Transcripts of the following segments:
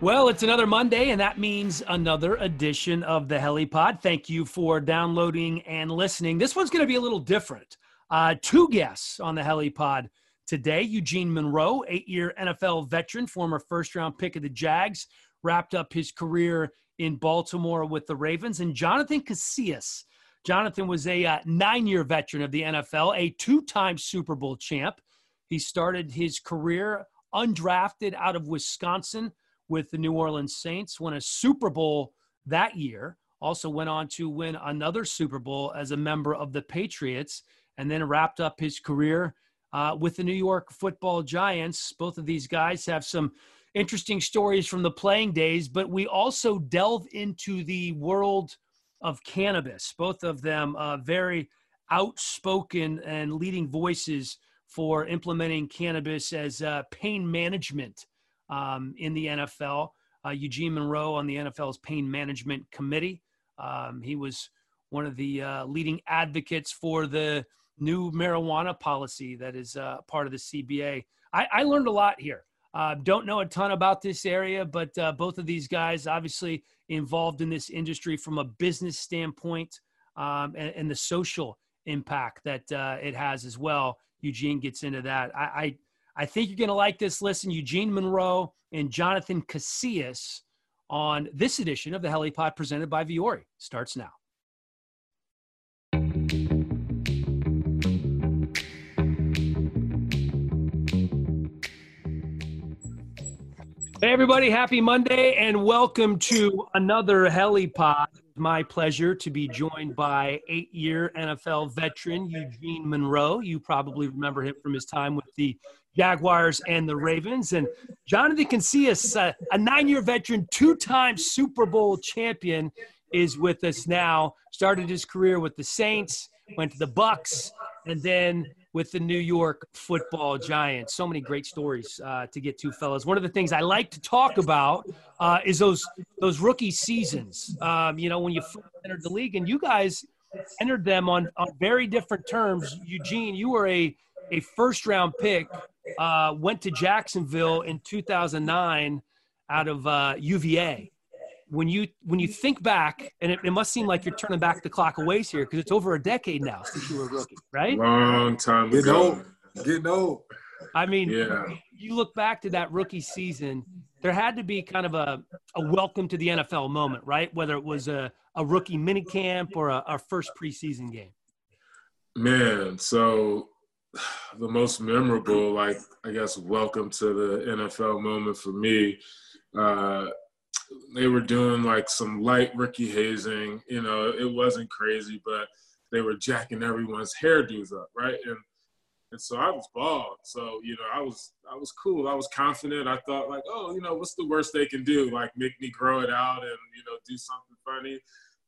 Well, it's another Monday, and that means another edition of the HeliPod. Thank you for downloading and listening. This one's going to be a little different. Uh, two guests on the HeliPod today Eugene Monroe, eight year NFL veteran, former first round pick of the Jags, wrapped up his career in Baltimore with the Ravens, and Jonathan Casillas. Jonathan was a uh, nine year veteran of the NFL, a two time Super Bowl champ. He started his career undrafted out of Wisconsin with the New Orleans Saints, won a Super Bowl that year, also went on to win another Super Bowl as a member of the Patriots, and then wrapped up his career uh, with the New York football Giants. Both of these guys have some interesting stories from the playing days, but we also delve into the world of cannabis. Both of them uh, very outspoken and leading voices for implementing cannabis as uh, pain management um, in the NFL. Uh, Eugene Monroe on the NFL's pain management committee. Um, he was one of the uh, leading advocates for the new marijuana policy that is uh, part of the CBA. I, I, learned a lot here. Uh, don't know a ton about this area, but uh, both of these guys obviously involved in this industry from a business standpoint um, and, and, the social impact that uh, it has as well. Eugene gets into that. I, I I think you're going to like this listen. Eugene Monroe and Jonathan Casillas on this edition of the HeliPod presented by Vuori starts now. Hey, everybody, happy Monday and welcome to another HeliPod. My pleasure to be joined by eight year NFL veteran Eugene Monroe. You probably remember him from his time with the Jaguars and the Ravens. And Jonathan Casillas, uh, a nine year veteran, two time Super Bowl champion, is with us now. Started his career with the Saints, went to the Bucks, and then with the New York Football Giants. So many great stories uh, to get to, fellas. One of the things I like to talk about uh, is those those rookie seasons. Um, you know, when you entered the league, and you guys entered them on on very different terms. Eugene, you were a a first round pick uh, went to Jacksonville in 2009 out of uh, UVA. When you when you think back, and it, it, must seem like you're turning back the clock a ways here because it's over a decade now since you were a rookie, right? Long time Getting ago. old. Getting old. I mean, yeah. you look back to that rookie season. There had to be kind of a, a welcome to the NFL moment, right? Whether it was a, a rookie minicamp or a, our first preseason game. Man, so the most memorable, like I guess, welcome to the NFL moment for me. Uh, they were doing like some light rookie hazing. You know, it wasn't crazy, but they were jacking everyone's hairdos up, right? And and so I was bald. So you know, I was I was cool. I was confident. I thought like, oh, you know, what's the worst they can do? Like make me grow it out and you know do something funny.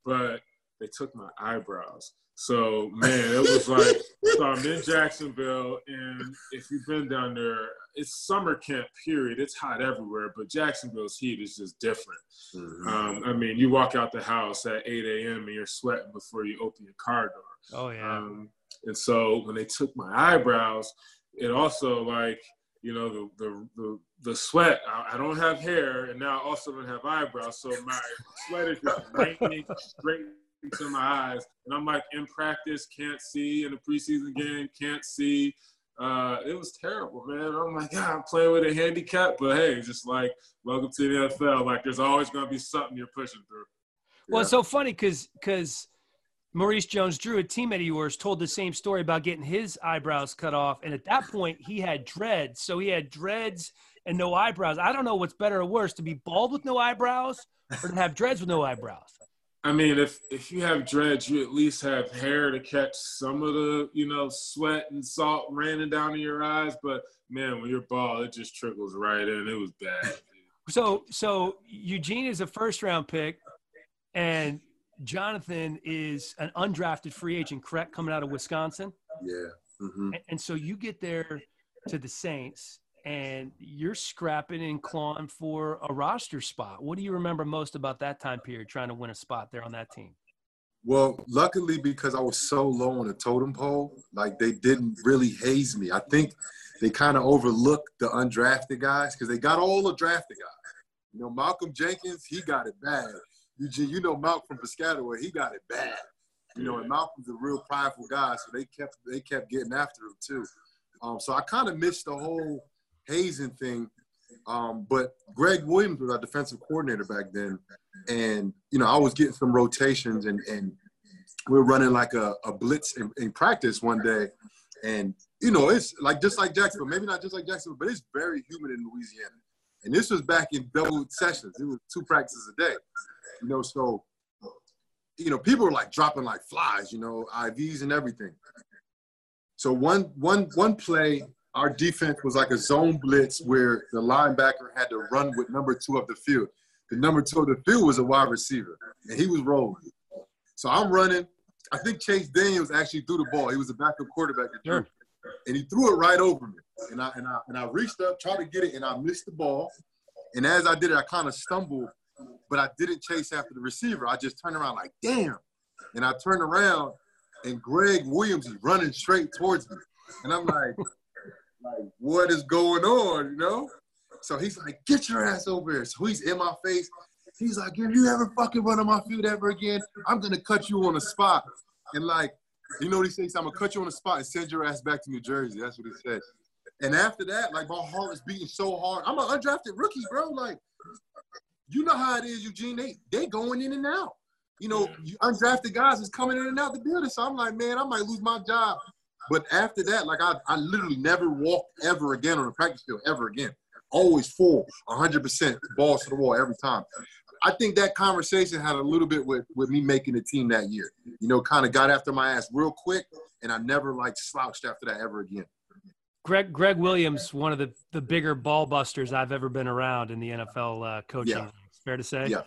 But they took my eyebrows. So man, it was like so I'm in Jacksonville, and if you've been down there, it's summer camp period. It's hot everywhere, but Jacksonville's heat is just different. Mm-hmm. Um, I mean, you walk out the house at 8 a.m. and you're sweating before you open your car door. Oh yeah. Um, and so when they took my eyebrows, it also like you know, the the the, the sweat. I, I, don't have hair, and now I also don't have eyebrows, so my sweat is just raining straight into my eyes, and I'm like in practice, can't see in the preseason game, can't see. Uh, it was terrible, man. I'm like, God, I'm playing with a handicap, but hey, just like welcome to the NFL. Like, there's always gonna be something you're pushing through. Well, it's so funny because because Maurice Jones-Drew, a teammate of yours, told the same story about getting his eyebrows cut off, and at that point he had dreads. So he had dreads and no eyebrows. I don't know what's better or worse: to be bald with no eyebrows, or to have dreads with no eyebrows. I mean, if if you have dreads, you at least have hair to catch some of the you know sweat and salt raining down in your eyes. But man, when you're bald, it just trickles right in. It was bad. So so Eugene is a first round pick and Jonathan is an undrafted free agent, correct, coming out of Wisconsin. Yeah. Mm-hmm. And, and, so you get there to the Saints, and you're scrapping and clawing for a roster spot. What do you remember most about that time period, trying to win a spot there on that team? Well, luckily because I was so low on the totem pole, like they didn't really haze me. I think they kind of overlooked the undrafted guys because they got all the drafted guys. You know, Malcolm Jenkins, he got it bad. Eugene, you know Malcolm from Piscataway, he got it bad. You know, and Malcolm's a real prideful guy, so they kept they kept getting after him too. Um, so I kind of missed the whole hazing thing. Um, but Gregg Williams was our defensive coordinator back then, and you know I was getting some rotations, and and we were running like a, a blitz in, in practice one day, and you know it's like just like Jacksonville, maybe not just like Jacksonville, but it's very humid in Louisiana. And this was back in double sessions. It was two practices a day. You know, so you know, people were like dropping like flies, you know, IVs and everything. So one one one play, our defense was like a zone blitz where the linebacker had to run with number two of the field. The number two of the field was a wide receiver, and he was rolling. So I'm running. I think Chase Daniels actually threw the ball. He was a backup quarterback, sure. and he threw it right over me. And I and I and I reached up, tried to get it, and I missed the ball. And as I did it, I kind of stumbled but I didn't chase after the receiver. I just turned around like, damn. And I turned around and Gregg Williams is running straight towards me. And I'm like, like, what is going on, you know? So he's like, get your ass over here. So he's in my face. He's like, if you ever fucking run on my field ever again, I'm gonna cut you on the spot. And like, you know what he says? I'm gonna cut you on the spot and send your ass back to New Jersey. That's what he said. And after that, like my heart is beating so hard. I'm an undrafted rookie, bro. Like you know how it is, Eugene. They they going in and out. You know, undrafted guys is coming in and out the building. So I'm like, man, I might lose my job. But after that, like I, I literally never walked ever again on a practice field ever again. Always full, 100% balls to the wall every time. I think that conversation had a little bit with, with me making the team that year. You know, kind of got after my ass real quick, and I never like slouched after that ever again. Greg Gregg Williams, one of the, the bigger ball busters I've ever been around in the NFL uh, coaching. Yeah. Fair to say. Yeah.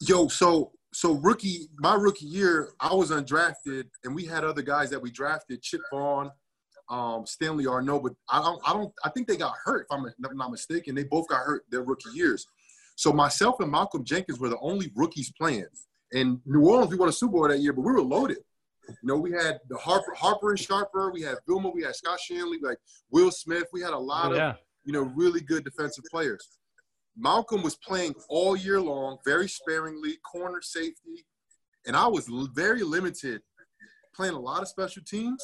Yo, so so rookie, my rookie year, I was undrafted, and we had other guys that we drafted, Chip Vaughn, um, Stanley Arnoux, but I don't, I don't, I think they got hurt. If I'm not mistaken, they both got hurt their rookie years. So myself and Malcolm Jenkins were the only rookies playing. In New Orleans, we won a Super Bowl that year, but we were loaded. You know, we had the Harper, Harper and Sharper, we had Vilma, we had Scott Shanle, like Will Smith. We had a lot yeah. of, you know, really good defensive players. Malcolm was playing all year long, very sparingly, corner safety, and I was very limited, playing a lot of special teams,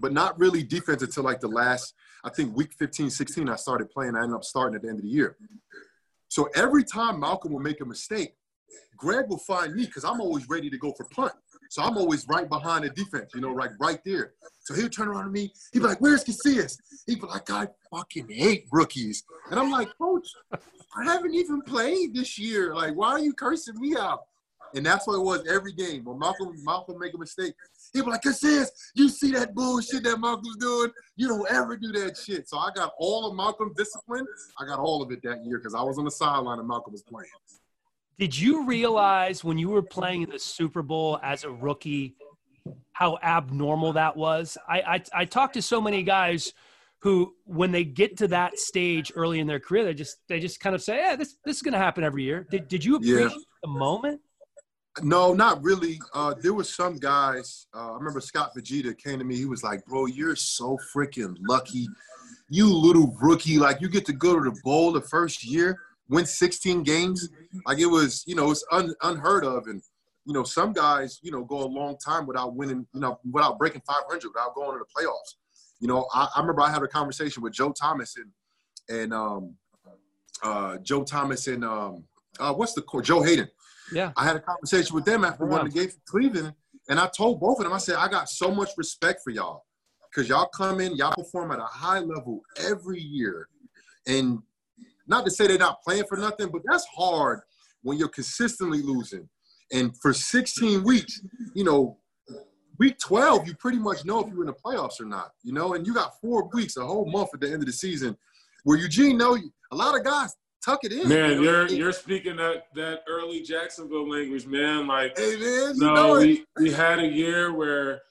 but not really defense until like the last, I think week 15, 16, I started playing. I ended up starting at the end of the year. So every time Malcolm would make a mistake, Greg will find me because I'm always ready to go for punt. So I'm always right behind the defense, you know, like right there. So he'll turn around to me. He'd be like, "Where's Casillas?" He'd be like, "I fucking hate rookies." And I'm like, "Coach, I haven't even played this year. Like, why are you cursing me out?" And that's what it was every game. When Malcolm Malcolm make a mistake, he'd be like, "Casillas, you see that bullshit that Malcolm's doing? You don't ever do that shit." So I got all of Malcolm's discipline. I got all of it that year because I was on the sideline and Malcolm was playing. Did you realize when you were playing in the Super Bowl as a rookie how abnormal that was? I, I, I talked to so many guys who, when they get to that stage early in their career, they just they just kind of say, "Yeah, this this is going to happen every year." Did Did you appreciate yeah. the moment? No, not really. Uh, there was some guys. Uh, I remember Scott Fujita came to me. He was like, "Bro, you're so freaking lucky. you little rookie, like you get to go to the bowl the first year, win 16 games. Like it was, you know, it's un, unheard of. And, you know, some guys, you know, go a long time without winning, you know, without breaking 500, without going to the playoffs. You know, I, I remember I had a conversation with Joe Thomas and, and um, uh, Joe Thomas and um, uh, what's the court? Joe Haden. Yeah. I had a conversation with them after winning the game for Cleveland. And I told both of them, I said, I got so much respect for y'all because y'all come in, y'all perform at a high level every year. And not to say they're not playing for nothing, but that's hard when you're consistently losing. And for 16 weeks, you know, week 12, you pretty much know if you're in the playoffs or not, you know, and you got four weeks, a whole month at the end of the season where Eugene know a lot of guys tuck it in. Man, you are you're speaking that that early Jacksonville language, man. Like, hey man, you no, know we we had a year where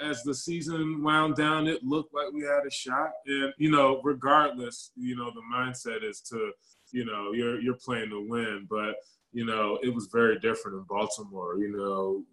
as the season wound down, it looked like we had a shot. And you know, regardless, you know, the mindset is to, you know, you're you're playing to win. But you know, it was very different in Baltimore. You know,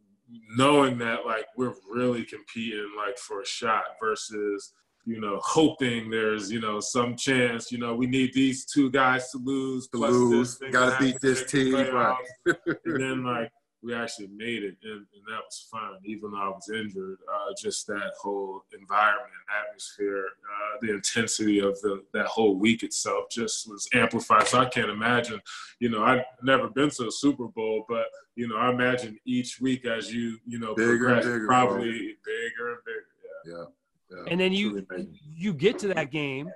knowing that like we're really competing like for a shot versus you know, hoping there's, you know, some chance, you know, we need these two guys to lose. To lose, gotta beat this team. Right. and then like we actually made it and, and, that was fun, even though I was injured. Uh, just that whole environment and atmosphere, uh, the intensity of the that whole week itself just was amplified. So I can't imagine, you know, I've never been to a Super Bowl, but you know, I imagine each week as you, you know, bigger and bigger, probably bigger and bigger. Yeah. yeah and then you you get to that game,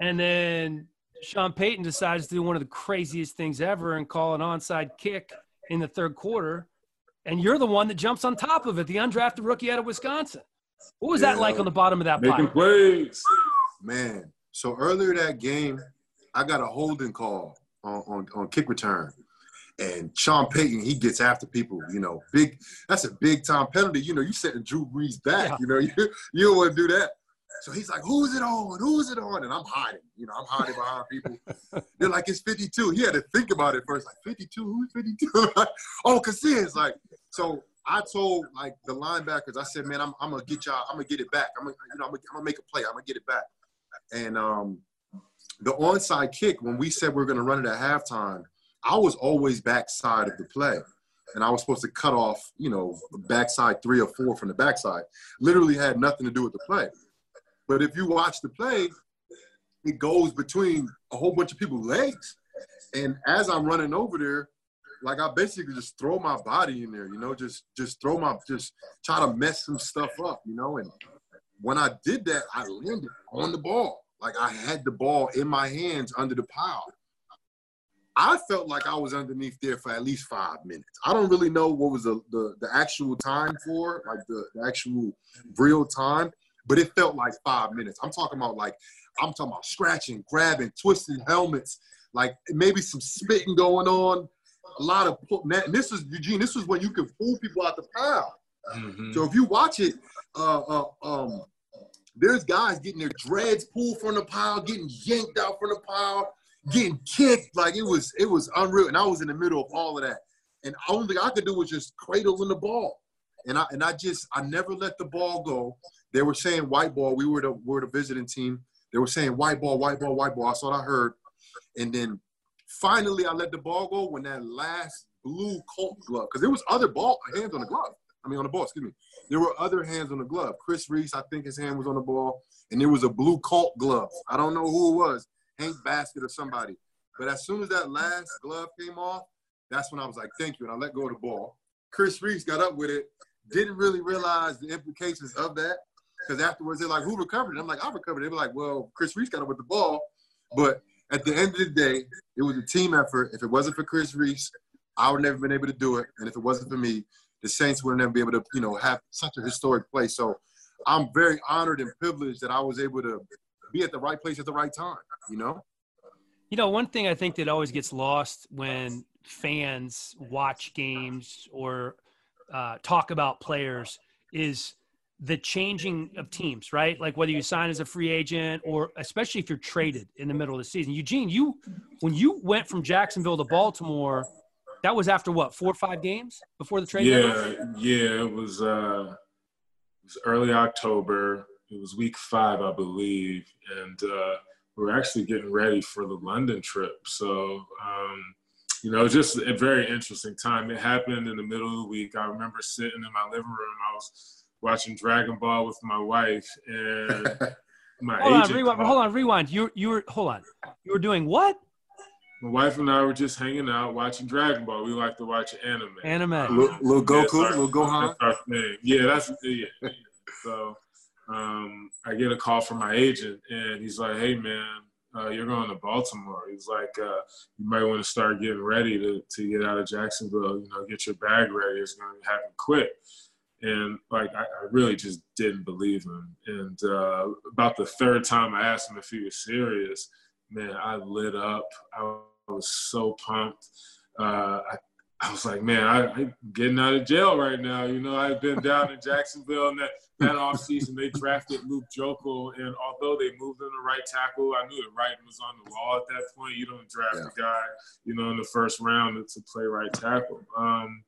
and then Sean Payton decides to do one of the craziest things ever and call an onside kick in the third quarter, and you're the one that jumps on top of it, the undrafted rookie out of Wisconsin. What was yeah. that like on the bottom of that Making plays. Man, so earlier that game, I got a holding call on, on, on kick return. And Sean Payton, he gets after people, you know, big, that's a big time penalty. You know, you setting Drew Brees back, yeah. you know, you, you don't want to do that. So he's like, who's it on? Who's it on? And I'm hiding, you know, I'm hiding behind people. They're like, it's 52. He had to think about it first, like 52, who's 52? oh, Casillas, like, so I told like the linebackers, I said, man, I'm, I'm gonna get y'all, I'm gonna get it back. I'm gonna, you know, I'm gonna, I'm gonna make a play. I'm gonna get it back. And um, the onside kick, when we said we are gonna run it at halftime, I was always backside of the play. And I was supposed to cut off, you know, backside three or four from the backside. Literally had nothing to do with the play. But if you watch the play, it goes between a whole bunch of people's legs. And as I'm running over there, like I basically just throw my body in there, you know, just just throw my just try to mess some stuff up, you know. And when I did that, I landed on the ball. Like I had the ball in my hands under the pile. I felt like I was underneath there for at least five minutes. I don't really know what was the, the, the actual time for, like the, the, actual real time, but it felt like five minutes. I'm talking about like, I'm talking about scratching, grabbing, twisting helmets, like maybe some spitting going on, a lot of, and this is, Eugene, this is when you can fool people out the pile. Mm-hmm. So if you watch it, uh, uh, um, there's guys getting their dreads pulled from the pile, getting yanked out from the pile getting kicked. Like it was, it was unreal. And I was in the middle of all of that. And the only thing I could do was just cradle in the ball. And I and I just I never let the ball go. They were saying white ball. We were the we were the visiting team. They were saying white ball, white ball, white ball. That's what I heard. And then finally I let the ball go when that last blue Colt glove, because there was other ball hands on the glove. I mean on the ball, excuse me. There were other hands on the glove. Chris Reis, I think his hand was on the ball, and there was a blue Colt glove. I don't know who it was. Hank Baskett or somebody. But as soon as that last glove came off, that's when I was like, thank you. And I let go of the ball. Chris Reis got up with it, didn't really realize the implications of that. Because afterwards, they're like, who recovered it? I'm like, I recovered it. They were like, well, Chris Reis got up with the ball. But at the end of the day, it was a team effort. If it wasn't for Chris Reis, I would never have been able to do it. And if it wasn't for me, the Saints would never be able to, you know, have such a historic place. So I'm very honored and privileged that I was able to be at the right place at the right time, you know? You know, one thing I think that always gets lost when fans watch games or uh, talk about players is the changing of teams, right? Like whether you sign as a free agent or especially if you're traded in the middle of the season. Eugene, you when you went from Jacksonville to Baltimore, that was after what, four or five games before the trade? Yeah, yeah, it was uh it was early October it was week five, I believe, and uh, we are actually getting ready for the London trip. So, um, you know, just a very interesting time. It happened in the middle of the week. I remember sitting in my living room. I was watching Dragon Ball with my wife, and my hold agent. On, rewind, hold on, rewind. You you were hold on. You were doing what? My wife and I were just hanging out watching Dragon Ball. We like to watch anime. Anime. Little, little Goku, our, little Gohan. That's our thing. Yeah, that's yeah. so um, I get a call from my agent, and he's like, "Hey, man, uh, you're going to Baltimore." He's like, uh, "You might want to start getting ready to to get out of Jacksonville. You know, get your bag ready. It's going to happen quick." And like, I, I, really just didn't believe him. And uh, about the third time I asked him if he was serious, man, I lit up. I was so pumped. Uh, I I was like, man, I, am getting out of jail right now. You know, I've been down in Jacksonville and that, that offseason they drafted Luke Joeckel. And although they moved him to right tackle, I knew the writing was on the wall at that point. You don't draft yeah. a guy, you know, in the first round to play right tackle. Um,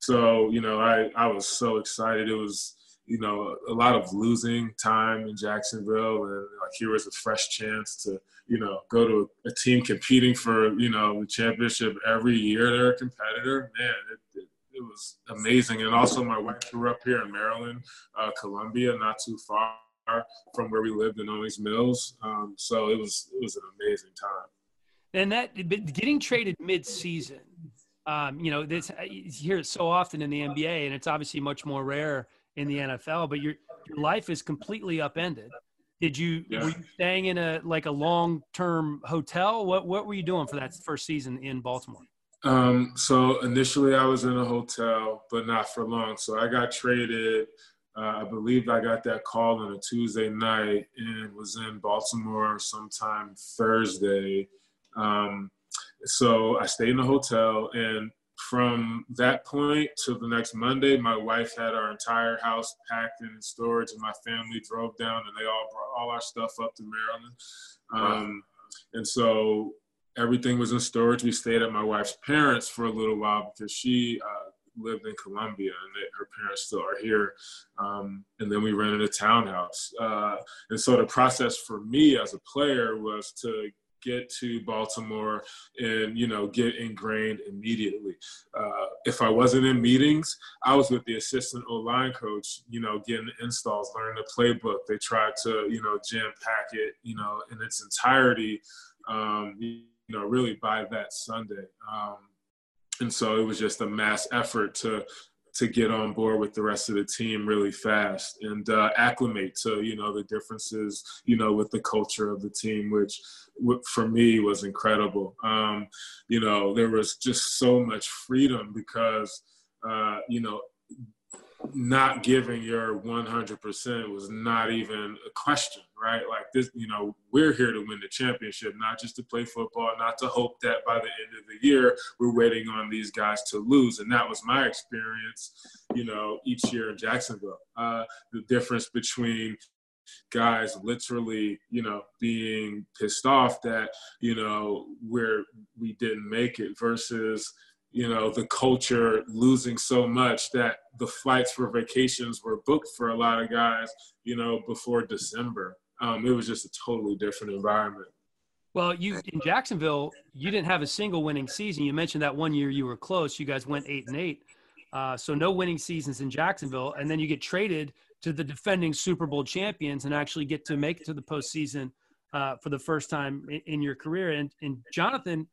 so, you know, I, I was so excited. It was, you know, a lot of losing time in Jacksonville, and like here was a fresh chance to, you know, go to a team competing for, you know, the championship every year. They're a competitor, man. It, it, it was amazing, and also my wife grew up here in Maryland, uh, Columbia, not too far from where we lived in Owings Mills. Um, so it was it was an amazing time. And that getting traded mid-season, um, you know, this you hear it so often in the NBA, and it's obviously much more rare in the NFL, but your your life is completely upended. Did you yeah. were you staying in a like a long term hotel? What what were you doing for that first season in Baltimore? Um, so initially I was in a hotel, but not for long. So I got traded. Uh, I believe I got that call on a Tuesday night and was in Baltimore sometime Thursday. Um, so I stayed in the hotel and from that point to the next Monday, my wife had our entire house packed and in storage, and my family drove down and they all brought all our stuff up to Maryland. Um, and so everything was in storage. We stayed at my wife's parents for a little while because she uh, lived in Columbia and they, her parents still are here. Um, and then we rented a townhouse. Uh, and so the process for me as a player was to get to Baltimore and you know get ingrained immediately. Uh, if I wasn't in meetings, I was with the assistant O line coach, you know, getting installs, learning the playbook. They tried to you know jam pack it, you know, in its entirety. Um, you know, really by that Sunday. Um, and so it was just a mass effort to to get on board with the rest of the team really fast and uh, acclimate to you know the differences you know with the culture of the team which for me was incredible. Um, you know there was just so much freedom because uh, you know not giving your 100% was not even a question, right? Like this, you know, we're here to win the championship, not just to play football, not to hope that by the end of the year we're waiting on these guys to lose. And that was my experience, you know, each year in Jacksonville. Uh, the difference between guys literally, you know, being pissed off that, you know, we're we didn't make it versus – you know the culture losing so much that the flights for vacations were booked for a lot of guys you know before december. Um, it was just a totally different environment. Well you in jacksonville you didn't have a single winning season. You mentioned that one year you were close. You guys went eight and eight. Uh, so no winning seasons in jacksonville. And then you get traded to the defending super bowl champions and actually get to make it to the postseason uh, for the first time in, in your career. And, and jonathan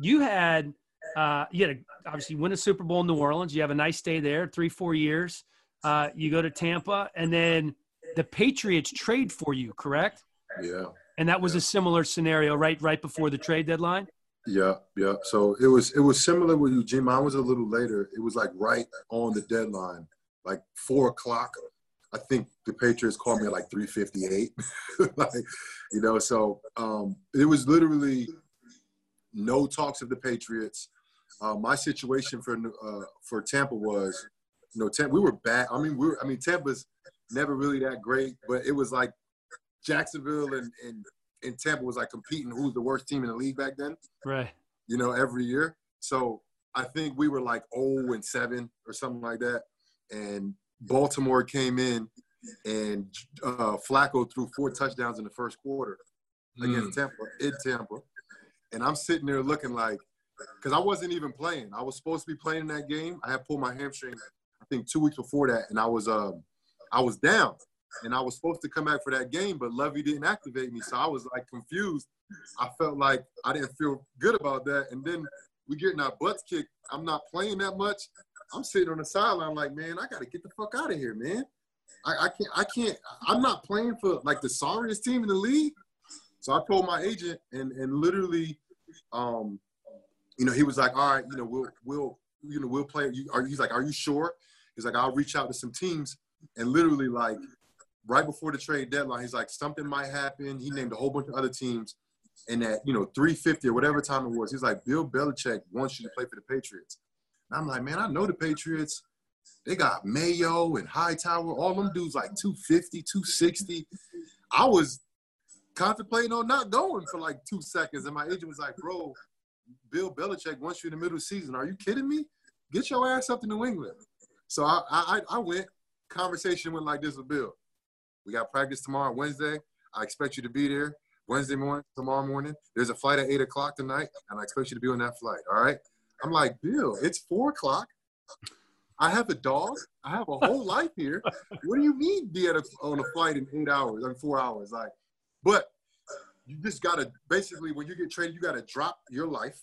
you had – uh, you had to obviously win a Super Bowl in New Orleans. You have a nice stay there, three, four years. Uh, you go to Tampa, and then the Patriots trade for you, correct? Yeah. And that was yeah. a similar scenario, right? Right before the trade deadline. Yeah, yeah. So it was it was similar with you, Jim. Mine was a little later. It was like right on the deadline, like four o'clock. I think the Patriots called me at like three fifty eight. like, you know, so um, it was literally no talks of the Patriots. Uh, my situation for uh, for Tampa was, you know, Tampa, we were bad. I mean, we were, I mean, Tampa's never really that great, but it was like Jacksonville and and, and Tampa was like competing who's the worst team in the league back then. Right. You know, every year. So I think we were like 0 and 7 or something like that. And Baltimore came in and uh, Flacco threw four touchdowns in the first quarter against mm. Tampa in Tampa, and I'm sitting there looking like, because I wasn't even playing. I was supposed to be playing in that game. I had pulled my hamstring, I think two weeks before that, and I was um, I was down, and I was supposed to come back for that game, but Lovie didn't activate me, so I was like confused. I felt like I didn't feel good about that, and then we getting our butts kicked. I'm not playing that much. I'm sitting on the sideline like, man, I got to get the fuck out of here, man. I, I can't, I can't, I'm not playing for like the sorriest team in the league. So I told my agent and, and literally, um, you know, he was like, all right, you know, we'll, we'll, you know, we'll play. You, are, he's like, are you sure? He's like, I'll reach out to some teams. And literally like right before the trade deadline, he's like, something might happen. He named a whole bunch of other teams. And at, you know, 350 or whatever time it was, he's like, Bill Belichick wants you to play for the Patriots. And I'm like, man, I know the Patriots. They got Mayo and Hightower. All them dudes like 250, 260. I was contemplating on not going for like two seconds. And my agent was like, bro, Bill Belichick wants you in the middle of the season. Are you kidding me? Get your ass up to New England. So I, I, I went. Conversation went like this with Bill. We got practice tomorrow, Wednesday. I expect you to be there Wednesday morning, tomorrow morning. There's a flight at eight o'clock tonight, and I expect you to be on that flight. All right. I'm like, Bill, it's four o'clock. I have a dog. I have a whole life here. What do you mean be at a, on a flight in eight hours, in four hours? Like, but you just gotta basically when you get traded, you gotta drop your life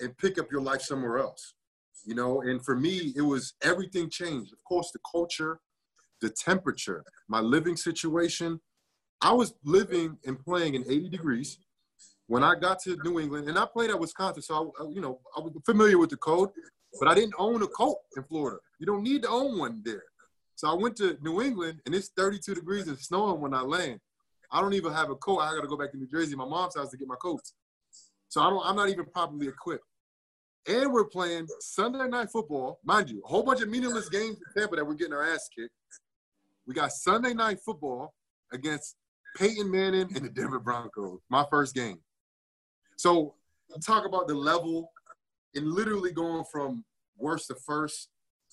and pick up your life somewhere else. You know, and for me, it was everything changed. Of course, the culture, the temperature, my living situation. I was living and playing in 80 degrees when I got to New England, and I played at Wisconsin, so I, you know I was familiar with the code, but I didn't own a coat in Florida. You don't need to own one there. So I went to New England, and it's 32 degrees and snowing when I land. I don't even have a coat. I got to go back to New Jersey, my mom's house, to get my coats. So I don't. I'm not even properly equipped. And we're playing Sunday night football, mind you, a whole bunch of meaningless games in Tampa that we're getting our ass kicked. We got Sunday night football against Peyton Manning and the Denver Broncos. My first game. So talk about the level and literally going from worst to first.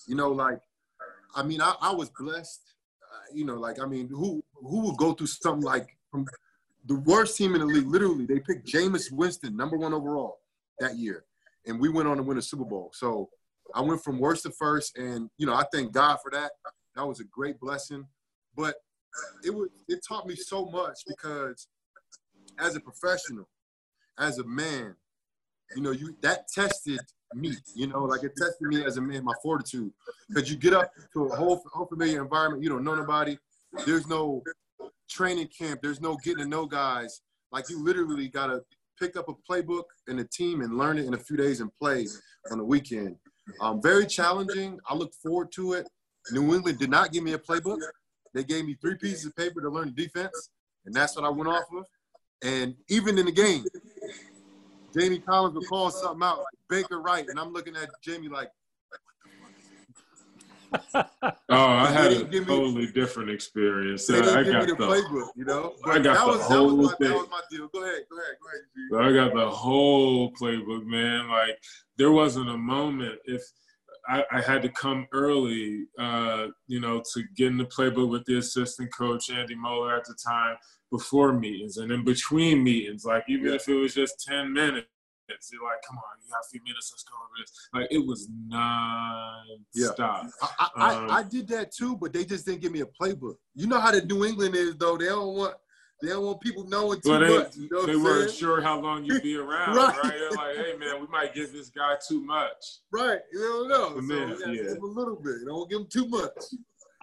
You know, like I mean, I, I was blessed. You know, like I mean, who who would go through something like from the worst team in the league? Literally, they picked Jameis Winston, number one overall that year, and we went on to win a Super Bowl. So I went from worst to first, and you know, I thank God for that. That was a great blessing. But it was it taught me so much because as a professional, as a man, you know, you that tested me, you know, like it tested me as a man, my fortitude. Because you get up to a whole, familiar environment, you don't know nobody. There's no training camp, there's no getting to know guys. Like you literally gotta pick up a playbook and a team and learn it in a few days and play on the weekend. Um, very challenging. I look forward to it. New England did not give me a playbook. They gave me three pieces of paper to learn defense, and that's what I went off of. And even in the game, Jamie Collins would call something out Baker Wright, and I'm looking at Jamie like. oh, I had a totally me, different experience. They didn't I give got me the, the playbook, you know. But I got that the whole that was, my, thing. that was my deal. Go ahead, go ahead, go ahead. I got the whole playbook, man. Like there wasn't a moment if I, I had to come early, uh, you know, to get in the playbook with the assistant coach Andy Moeller at the time before meetings and in between meetings. Like even yeah. if it was just ten minutes, you're like, "Come on, you have a few minutes. Let's go over this." Like it was non-stop. Yeah. I, I, um, I, I did that too, but they just didn't give me a playbook. You know how the New England is, though. They don't want they don't want people knowing too well, they, much. You know they weren't sure how long you'd be around, right. right? They're like, hey man, we might give this guy too much. Right. You don't know. Man, so yeah. give him a little bit. Don't give him too much.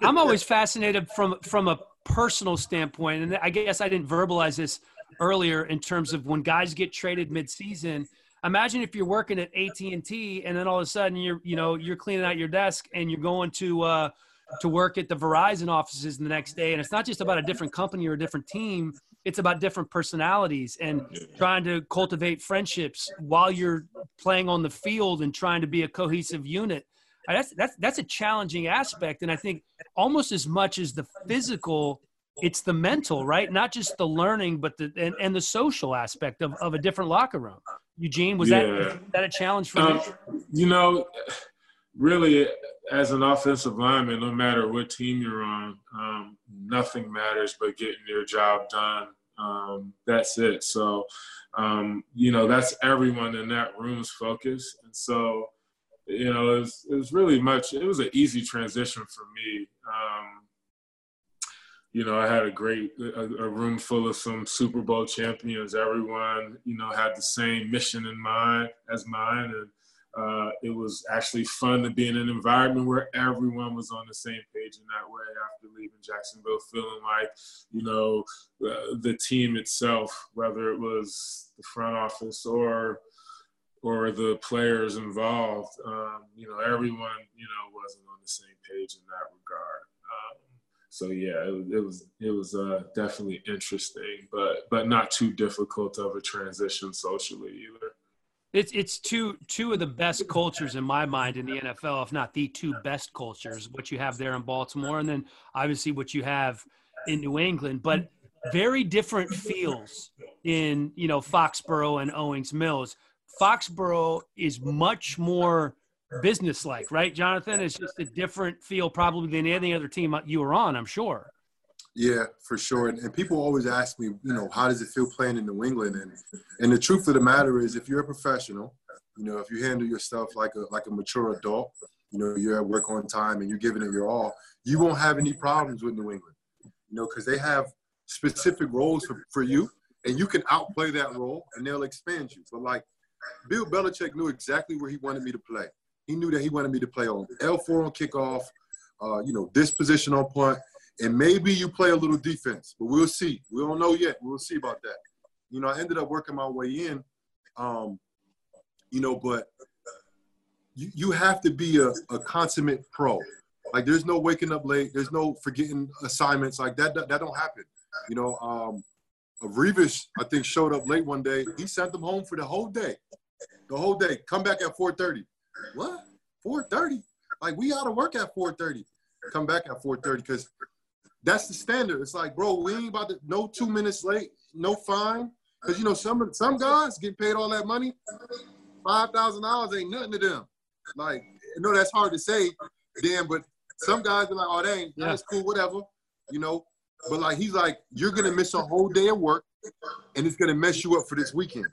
I'm always fascinated from from a personal standpoint, and I guess I didn't verbalize this earlier in terms of when guys get traded midseason. Imagine if you're working at AT and T, and then all of a sudden you're you know you're cleaning out your desk and you're going to uh, to work at the Verizon offices the next day. And it's not just about a different company or a different team, it's about different personalities and trying to cultivate friendships while you're playing on the field and trying to be a cohesive unit. That's, that's, that's a challenging aspect. And I think almost as much as the physical, it's the mental, right? Not just the learning, but the and, and the social aspect of, of a different locker room. Eugene, was yeah. that that a challenge for um, you? You know, really as an offensive lineman, no matter what team you're on, um, nothing matters but getting your job done. Um, that's it. So, um, you know, that's everyone in that room's focus. And so, you know, it was, it was really much, it was an easy transition for me. Um, you know, I had a great a, a, room full of some Super Bowl champions. Everyone, you know, had the same mission in mind as mine, and uh, it was actually fun to be in an environment where everyone was on the same page in that way. After leaving Jacksonville, feeling like, you know, uh, the team itself, whether it was the front office or or the players involved, um, you know, everyone, you know, wasn't on the same page in that regard so yeah, it, it was it was uh, definitely interesting, but but not too difficult of a transition socially either. It's it's two two of the best cultures in my mind in the NFL, if not the two best cultures. What you have there in Baltimore, and then obviously what you have in New England, but very different feels in you know Foxborough and Owings Mills. Foxborough is much more business like, right, Jonathan? It's just a different feel probably than any other team you were on, I'm sure. Yeah, for sure. And, and, people always ask me, you know, how does it feel playing in New England? And and the truth of the matter is, if you're a professional, you know, if you handle yourself like a like a mature adult, you know, you're at work on time and you're giving it your all, you won't have any problems with New England. You know, because they have specific roles for, for you, and you can outplay that role, and they'll expand you. But like Bill Belichick knew exactly where he wanted me to play. He knew that he wanted me to play on L4 on kickoff, uh, you know, this position on punt, and maybe you play a little defense, but we'll see. We don't know yet. We'll see about that. You know, I ended up working my way in, um, you know, but you, you have to be a, a consummate pro. Like there's no waking up late. There's no forgetting assignments. Like that, that, that don't happen. You know, um, Revis, I think, showed up late one day. He sent them home for the whole day. The whole day. Come back at 4.30 what? 4:30? Like we ought to work at 4:30. Come back at 4:30 because that's the standard. It's like, bro, we ain't about to no two minutes late, no fine. Because you know some some guys get paid all that money, five thousand dollars ain't nothing to them. Like, I know that's hard to say, Dan, but some guys are like, oh, that ain't that's cool, whatever, you know. But like he's like, you're gonna miss a whole day of work, and it's gonna mess you up for this weekend,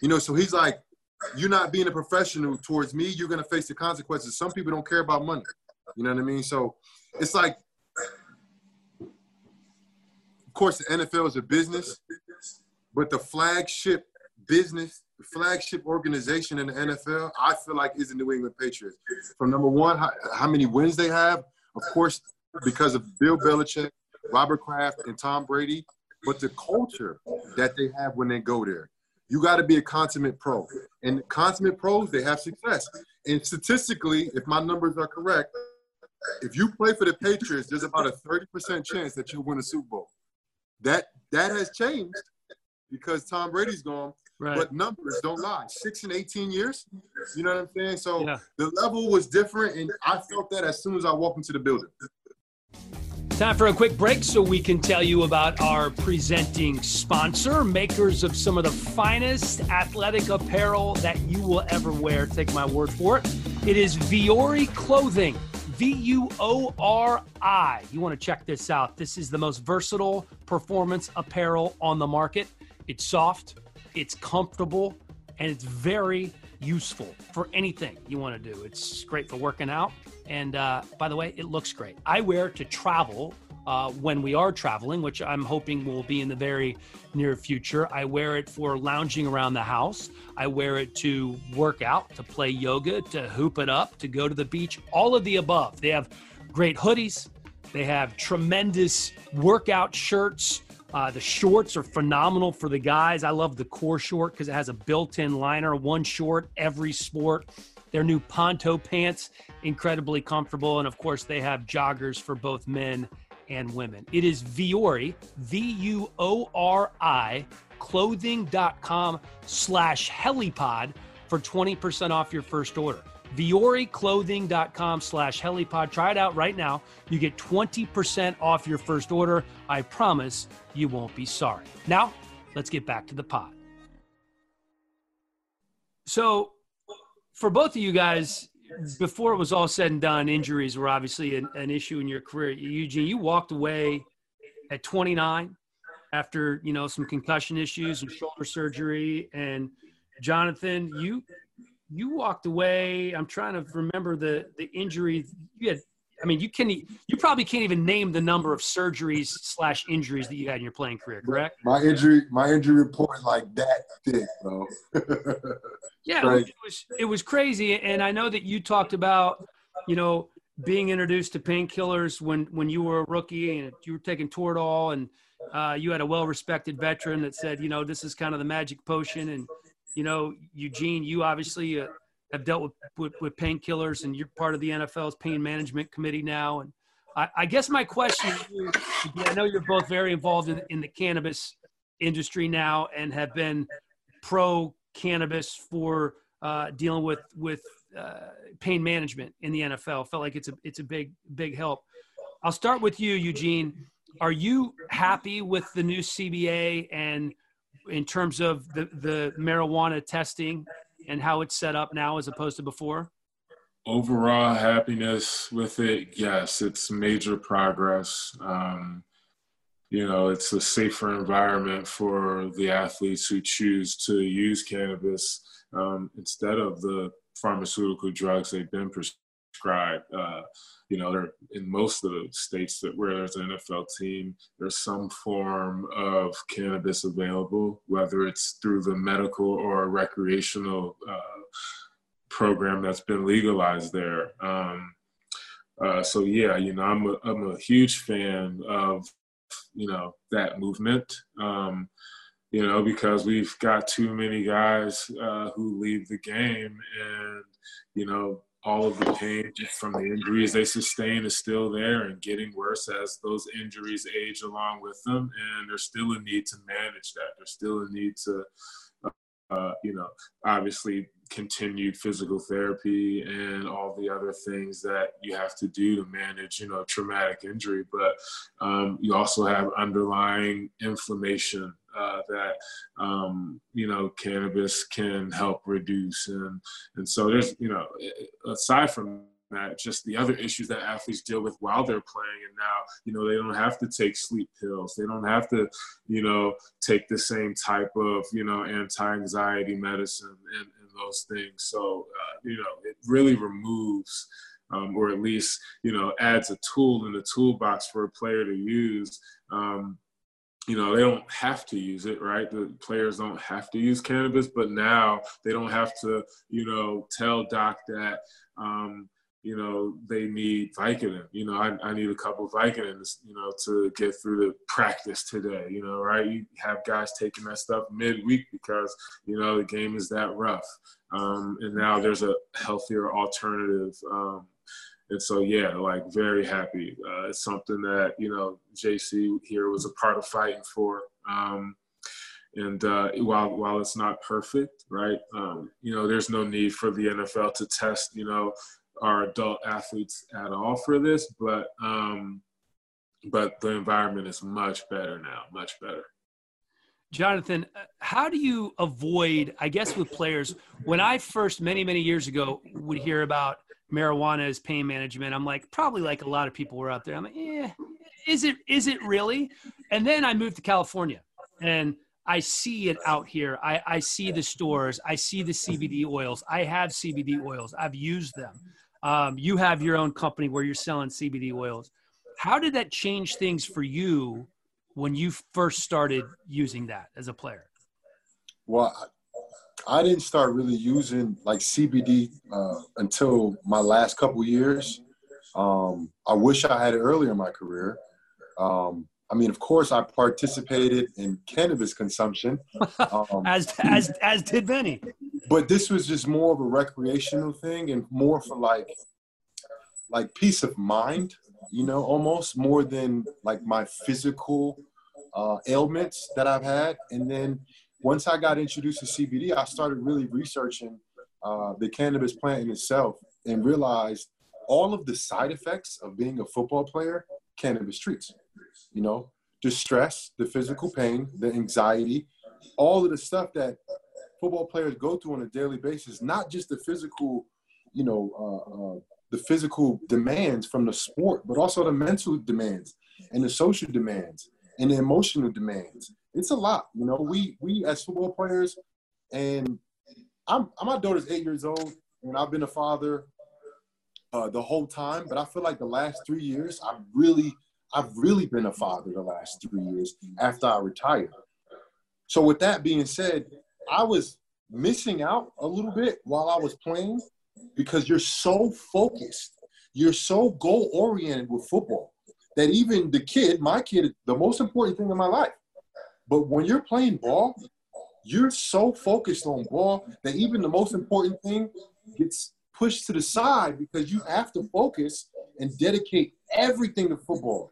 you know. So he's like, you're not being a professional towards me, you're gonna face the consequences. Some people don't care about money. You know what I mean? So it's like, of course, the NFL is a business, but the flagship business, the flagship organization in the NFL, I feel like is the New England Patriots. From number one, how, how many wins they have, of course, because of Bill Belichick, Robert Kraft, and Tom Brady, but the culture that they have when they go there you got to be a consummate pro. And consummate pros, they have success. And statistically, if my numbers are correct, if you play for the Patriots, there's about a 30% chance that you'll win a Super Bowl. That that has changed because Tom Brady's gone. Right. But numbers don't lie. Six and 18 years. You know what I'm saying? So yeah. the level was different, and I felt that as soon as I walked into the building. Time for a quick break so we can tell you about our presenting sponsor, makers of some of the finest athletic apparel that you will ever wear. Take my word for it. It is Vuori Clothing. V U O R I. You want to check this out. This is the most versatile performance apparel on the market. It's soft, it's comfortable, and it's very useful for anything you want to do. It's great for working out, and uh, by the way, it looks great. I wear it to travel uh, when we are traveling, which I'm hoping will be in the very near future. I wear it for lounging around the house. I wear it to work out, to play yoga, to hoop it up, to go to the beach, all of the above. They have great hoodies, they have tremendous workout shirts. Uh, the shorts are phenomenal for the guys. I love the core short because it has a built in liner, one short every sport. Their new Ponto pants, incredibly comfortable. And of course, they have joggers for both men and women. It is Vuori, V U O R I, clothing.com slash helipod for 20% off your first order. VuoriClothing.com slash helipod. Try it out right now. You get 20% off your first order. I promise you won't be sorry. Now, let's get back to the pod. So, for both of you guys, before it was all said and done, injuries were obviously an, an issue in your career. Eugene, you walked away at 29 after you know some concussion issues and shoulder surgery, and Jonathan, you you walked away. I'm trying to remember the the injury you had. I mean, you can you probably can't even name the number of surgeries slash injuries that you had in your playing career, correct? My injury, my injury report like that thick, bro. yeah, right. it was it was crazy, and I know that you talked about, you know, being introduced to painkillers when when you were a rookie and you were taking Toradol, and uh, you had a well-respected veteran that said, you know, this is kind of the magic potion, and you know, Eugene, you obviously uh, have dealt with, with, with painkillers and you're part of the NFL's pain management committee now. And I, I guess my question you, I know you're both very involved in, in the cannabis industry now and have been pro cannabis for uh, dealing with, with uh, pain management in the NFL. Felt like it's a, it's a big, big help. I'll start with you, Eugene. Are you happy with the new CBA and in terms of the, the marijuana testing and how it's set up now as opposed to before? Overall happiness with it, yes, it's major progress. Um, you know, it's a safer environment for the athletes who choose to use cannabis um, instead of the pharmaceutical drugs they've been prescribed. Uh, you know, in most of the states that where there's an NFL team, there's some form of cannabis available, whether it's through the medical or recreational uh, program that's been legalized there. Um, uh, so yeah, you know, I'm a, I'm a huge fan of you know that movement. Um, you know, because we've got too many guys uh, who leave the game, and you know, all of the pain from the injuries they sustain is still there and getting worse as those injuries age along with them. And there's still a need to manage that. There's still a need to, uh, you know, obviously continued physical therapy and all the other things that you have to do to manage, you know, traumatic injury. But um, you also have underlying inflammation uh, that um, you know cannabis can help reduce, and and so there's you know aside from that just the other issues that athletes deal with while they're playing and now you know they don't have to take sleep pills. They don't have to you know take the same type of you know anti-anxiety medicine and, and those things. So uh, you know it really removes um, or at least you know adds a tool in the toolbox for a player to use um, you know, they don't have to use it, right? The players don't have to use cannabis, but now they don't have to, you know, tell Doc that, um, you know, they need Vicodin. You know, I, I need a couple Vicodins, you know, to get through the practice today, you know, right? You have guys taking that stuff midweek because, you know, the game is that rough. Um, and now there's a healthier alternative um, and so yeah like very happy. Uh, it's something that you know jc here was a part of fighting for. Um, and uh, while while it's not perfect right um, you know there's no need for the nfl to test you know our adult athletes at all for this but um, but the environment is much better now much better. Jonathan, uh, how do you avoid, I guess, with players? When I first, many, many years ago, would hear about marijuana as pain management. I'm like, probably like a lot of people were out there. I'm like, yeah, is it is it really? And then I moved to California and I see it out here. I, I see the stores. I see the CBD oils. I have CBD oils. I've used them. Um, you have your own company where you're selling CBD oils. How did that change things for you when you first started using that as a player? Well, I didn't start really using like CBD uh, until my last couple years. Um, I wish I had it earlier in my career. Um, I mean, of course, I participated in cannabis consumption, um, as as as did many. But this was just more of a recreational thing, and more for like like peace of mind, you know, almost more than like my physical uh, ailments that I've had. And then once I got introduced to CBD, I started really researching uh, the cannabis plant in itself and realized all of the side effects of being a football player, cannabis treats. You know, the stress, the physical pain, the anxiety, all of the stuff that football players go through on a daily basis, not just the physical, you know, uh, uh, the physical demands from the sport, but also the mental demands and the social demands and the emotional demands. It's a lot, you know. We we as football players, and I'm my daughter's eight years old, and I've been a father uh, the whole time. But I feel like the last three years, I've really I've really been a father the last three years after I retired. So with that being said, I was missing out a little bit while I was playing because you're so focused, you're so goal oriented with football that even the kid, my kid, the most important thing in my life. But when you're playing ball, you're so focused on ball that even the most important thing gets pushed to the side because you have to focus and dedicate everything to football.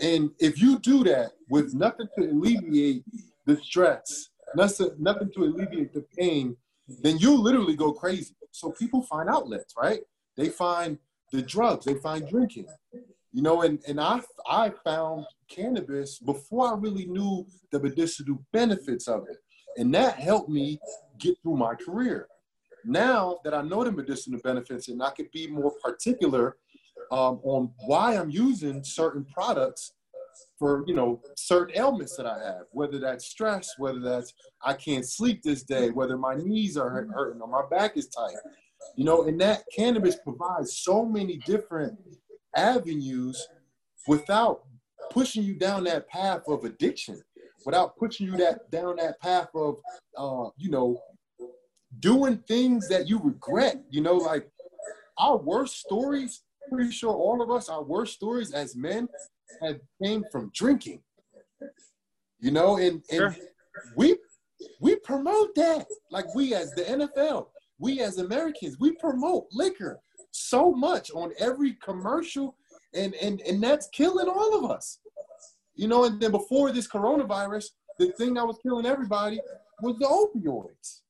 And if you do that with nothing to alleviate the stress, nothing, nothing to alleviate the pain, then you literally go crazy. So people find outlets, right? They find the drugs, they find drinking. You know, and, and I I found cannabis before I really knew the medicinal benefits of it. And that helped me get through my career. Now that I know the medicinal benefits and I could be more particular um, on why I'm using certain products for you know certain ailments that I have, whether that's stress, whether that's I can't sleep this day, whether my knees are hurting or my back is tight, you know, and that cannabis provides so many different avenues without pushing you down that path of addiction, without pushing you that down that path of uh, you know doing things that you regret. You know, like our worst stories. Pretty sure all of us, our worst stories as men have came from drinking. You know, and, and sure. we we promote that. Like we as the NFL, we as Americans, we promote liquor so much on every commercial, and and and that's killing all of us. You know, and then before this coronavirus, the thing that was killing everybody was the opioids.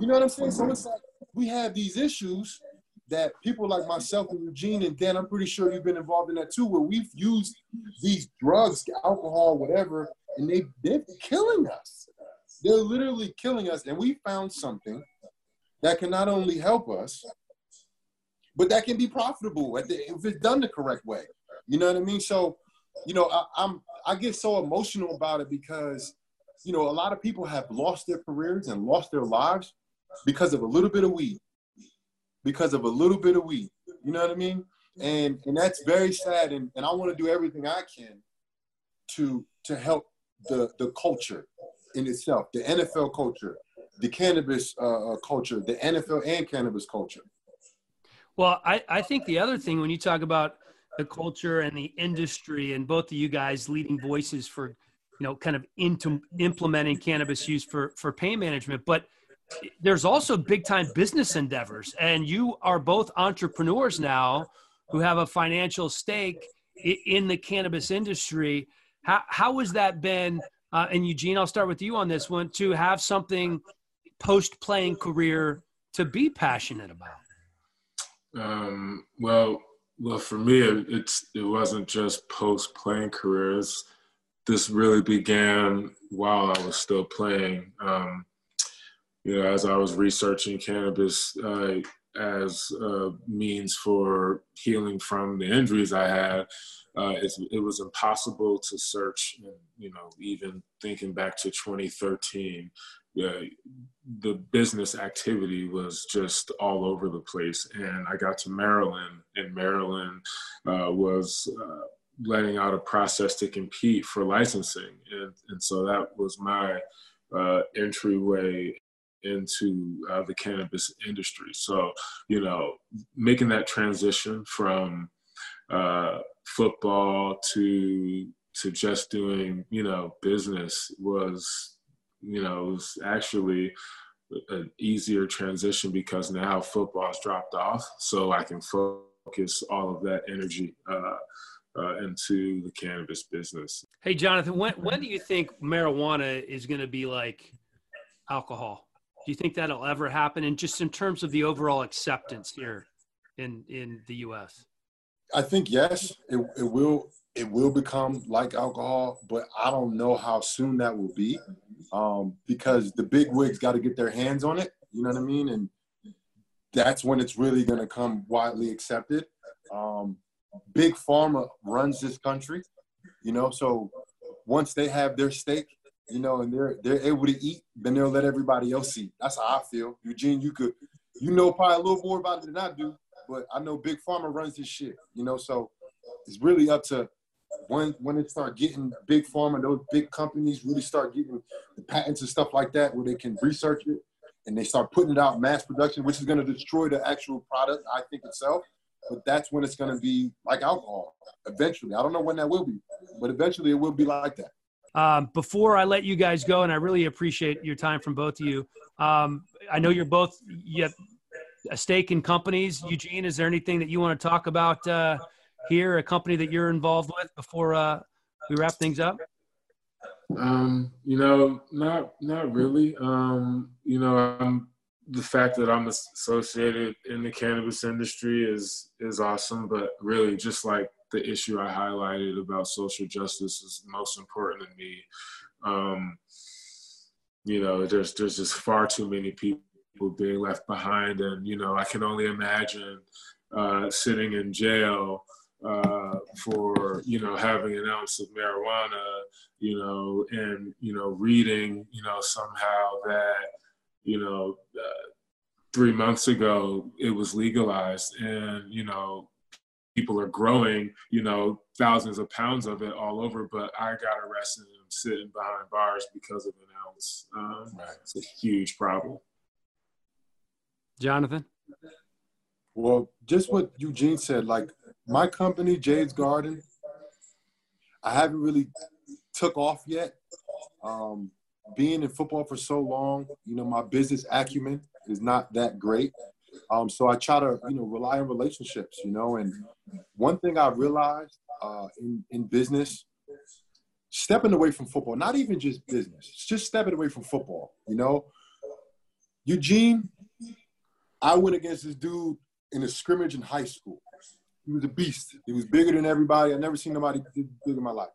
You know what I'm saying? So it's like we have these issues that people like myself and Eugene and Dan, I'm pretty sure you've been involved in that too, where we've used these drugs, alcohol, whatever, and they they're killing us. They're literally killing us, and we found something that can not only help us, but that can be profitable if it's done the correct way. You know what I mean? So, you know, I, I'm I get so emotional about it because, you know, a lot of people have lost their careers and lost their lives because of a little bit of weed because of a little bit of weed. You know what I mean? And and that's very sad. And, and I want to do everything I can to to help the the culture in itself, the NFL culture, the cannabis uh, uh culture, the NFL and cannabis culture. Well, I, I think the other thing when you talk about the culture and the industry and both of you guys leading voices for you know kind of into implementing cannabis use for for pain management but there's also big time business endeavors and you are both entrepreneurs now who have a financial stake in the cannabis industry. How, how has that been? Uh, and eugene i'll start with you on this one to have something post playing career to be passionate about um, well well for me it, it's it wasn't just post playing careers this really began while i was still playing um, you know, as I was researching cannabis uh, as a means for healing from the injuries I had, uh, it was impossible to search. You know, even thinking back to 2013, the business activity was just all over the place. And I got to Maryland, and Maryland uh, was uh, letting out a process to compete for licensing, and and so that was my uh, entryway into uh, the cannabis industry. So, you know, making that transition from uh, football to to just doing, you know, business was, you know, was actually an easier transition because now football's dropped off, so I can focus all of that energy uh, uh, into the cannabis business. Hey, Jonathan, when when do you think marijuana is going to be like alcohol? Do you think that'll ever happen? And just in terms of the overall acceptance here in in the U.S. I think yes, it, it will it will become like alcohol, but I don't know how soon that will be, um, because the big wigs got to get their hands on it. You know what I mean? And that's when it's really going to come widely accepted. Um, big pharma runs this country, you know. So once they have their stake, you know, and they're they're able to eat, then they'll let everybody else eat. That's how I feel. Eugene, you could, you know, probably a little more about it than I do, but I know big pharma runs this shit, you know. So it's really up to when when it start getting big pharma, those big companies really start getting the patents and stuff like that, where they can research it and they start putting it out mass production, which is going to destroy the actual product, I think itself. But that's when it's going to be like alcohol. Eventually, I don't know when that will be, but eventually it will be like that. Um, before I let you guys go, and I really appreciate your time from both of you. Um, I know you're both you a stake in companies. Eugene, is there anything that you want to talk about uh, here? A company that you're involved with before uh, we wrap things up? Um, you know, not not really. Um, you know, I'm, the fact that I'm associated in the cannabis industry is is awesome, but really, just like the issue I highlighted about social justice is most important to me. Um, you know, there's there's just far too many people being left behind, and you know, I can only imagine uh, sitting in jail for you know having an ounce of marijuana, you know, and you know reading, you know, somehow that you know uh, three months ago it was legalized, and you know people are growing, you know, thousands of pounds of it all over, but I got arrested and I'm sitting behind bars because of an ounce. Um, right. It's a huge problem. Jonathan? Well, just what Eugene said, like my company, Jade's Garden, I haven't really took off yet. Um, being in football for so long, you know, my business acumen is not that great. Um, so I try to, you know, rely on relationships, you know. And one thing I realized uh, in in business, stepping away from football, not even just business, just stepping away from football. You know, Eugene, I went against this dude in a scrimmage in high school. He was a beast. He was bigger than everybody. I never seen nobody big in my life.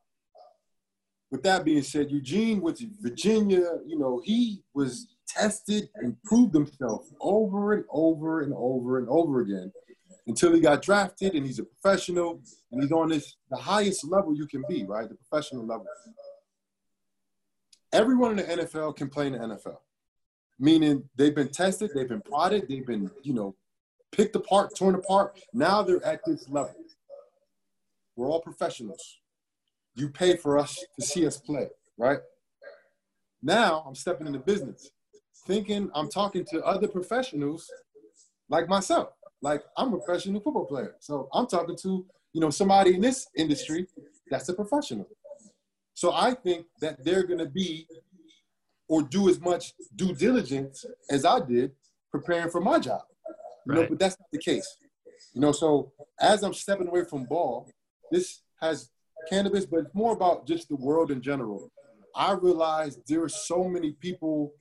With that being said, Eugene to Virginia. You know, he was tested and proved himself over and over and over and over again until he got drafted and he's a professional and he's on this the highest level you can be, right? The professional level. Everyone in the NFL can play in the NFL. Meaning they've been tested, they've been prodded, they've been, you know, picked apart, torn apart. Now they're at this level. We're all professionals. You pay for us to see us play, right? Now I'm stepping into business, thinking I'm talking to other professionals like myself. Like I'm a professional football player. So I'm talking to, you know, somebody in this industry that's a professional. So I think that they're gonna be or do as much due diligence as I did preparing for my job. You right. know, but that's not the case. You know, so as I'm stepping away from ball, this has cannabis, but it's more about just the world in general. I realize there are so many people,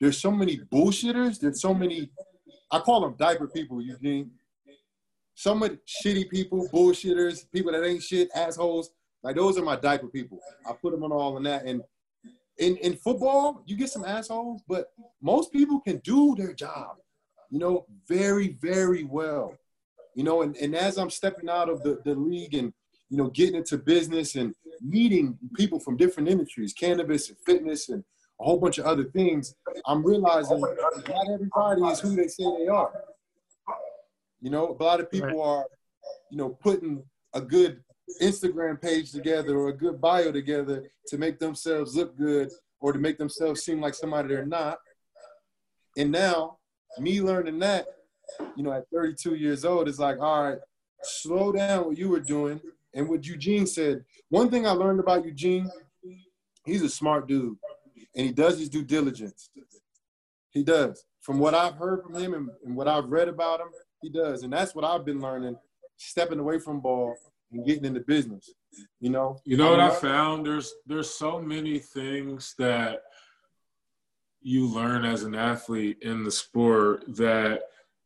there's so many bullshitters, there's so many, I call them diaper people, Eugene. So many shitty people, bullshitters, people that ain't shit, assholes. Like those are my diaper people. I put them on all in that. And in, in football, you get some assholes, but most people can do their job you know, very, very well. You know, and, and as I'm stepping out of the, the league and, you know, getting into business and meeting people from different industries, cannabis and fitness and a whole bunch of other things, I'm realizing not everybody is who they say they are. You know, a lot of people are, you know, putting a good Instagram page together or a good bio together to make themselves look good or to make themselves seem like somebody they're not. And now me learning that, you know, at 32 years old, it's like, all right, slow down what you were doing. And what Eugene said, one thing I learned about Eugene, he's a smart dude and he does his due diligence. He does. From what I've heard from him and, and what I've read about him, he does. And that's what I've been learning, stepping away from ball and getting into business. You know? You know what I found? There's there's so many things that you learn as an athlete in the sport that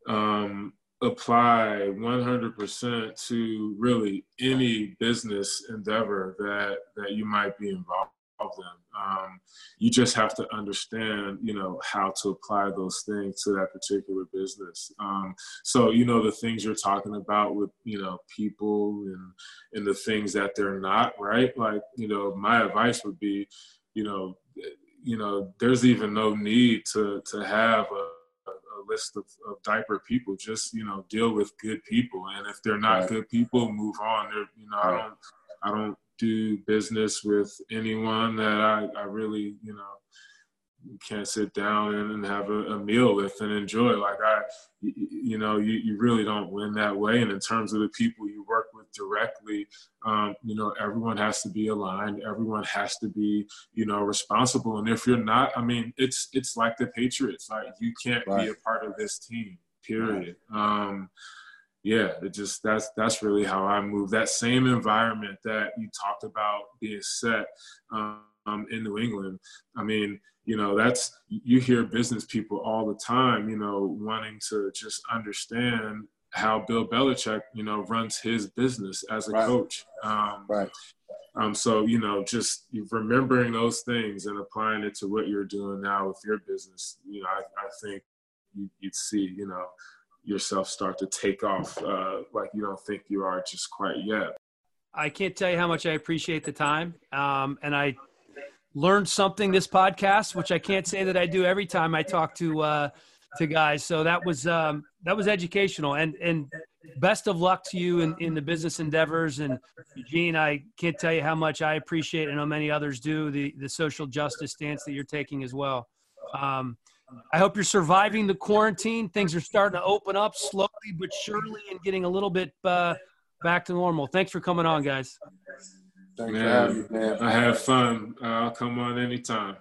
um, apply 100% to really any business endeavor that that you might be involved in. Um, you just have to understand, you know, how to apply those things to that particular business. Um, so, you know, the things you're talking about with, you know, people and and the things that they're not, right? Like, you know, my advice would be, you know, you know, there's even no need to to have a list of, of, diaper people. Just you know, deal with good people, and if they're not right. good people, move on. They're, you know, right. I don't, I don't do business with anyone that I, I really, you know, can't sit down and have a, a, meal with and enjoy. Like I, you know, you, you really don't win that way. And in terms of the people you work with directly, um, you know, everyone has to be aligned. Everyone has to be, you know, responsible. And if you're not, I mean, it's it's like the Patriots. Like you can't right. be a part of this team. Period. Right. Um, yeah, it just that's that's really how I move. That same environment that you talked about being set um, in New England. I mean, you know, that's you hear business people all the time, you know, wanting to just understand how Bill Belichick, you know, runs his business as a right. coach. Um, right. Um, so you know, just remembering those things and applying it to what you're doing now with your business, you know, I, I think you, would see, you know, yourself start to take off uh, like you don't think you are just quite yet. I can't tell you how much I appreciate the time, um, and I learned something this podcast, which I can't say that I do every time I talk to uh, to guys. So that was um, that was educational, and and best of luck to you in, in the business endeavors. And Eugene, I can't tell you how much I appreciate, and how many others do the the social justice stance that you're taking as well. Um, I hope you're surviving the quarantine. Things are starting to open up slowly but surely and getting a little bit uh, back to normal. Thanks for coming on, guys. Thanks man, for having me, man. I have fun. Uh, I'll come on anytime.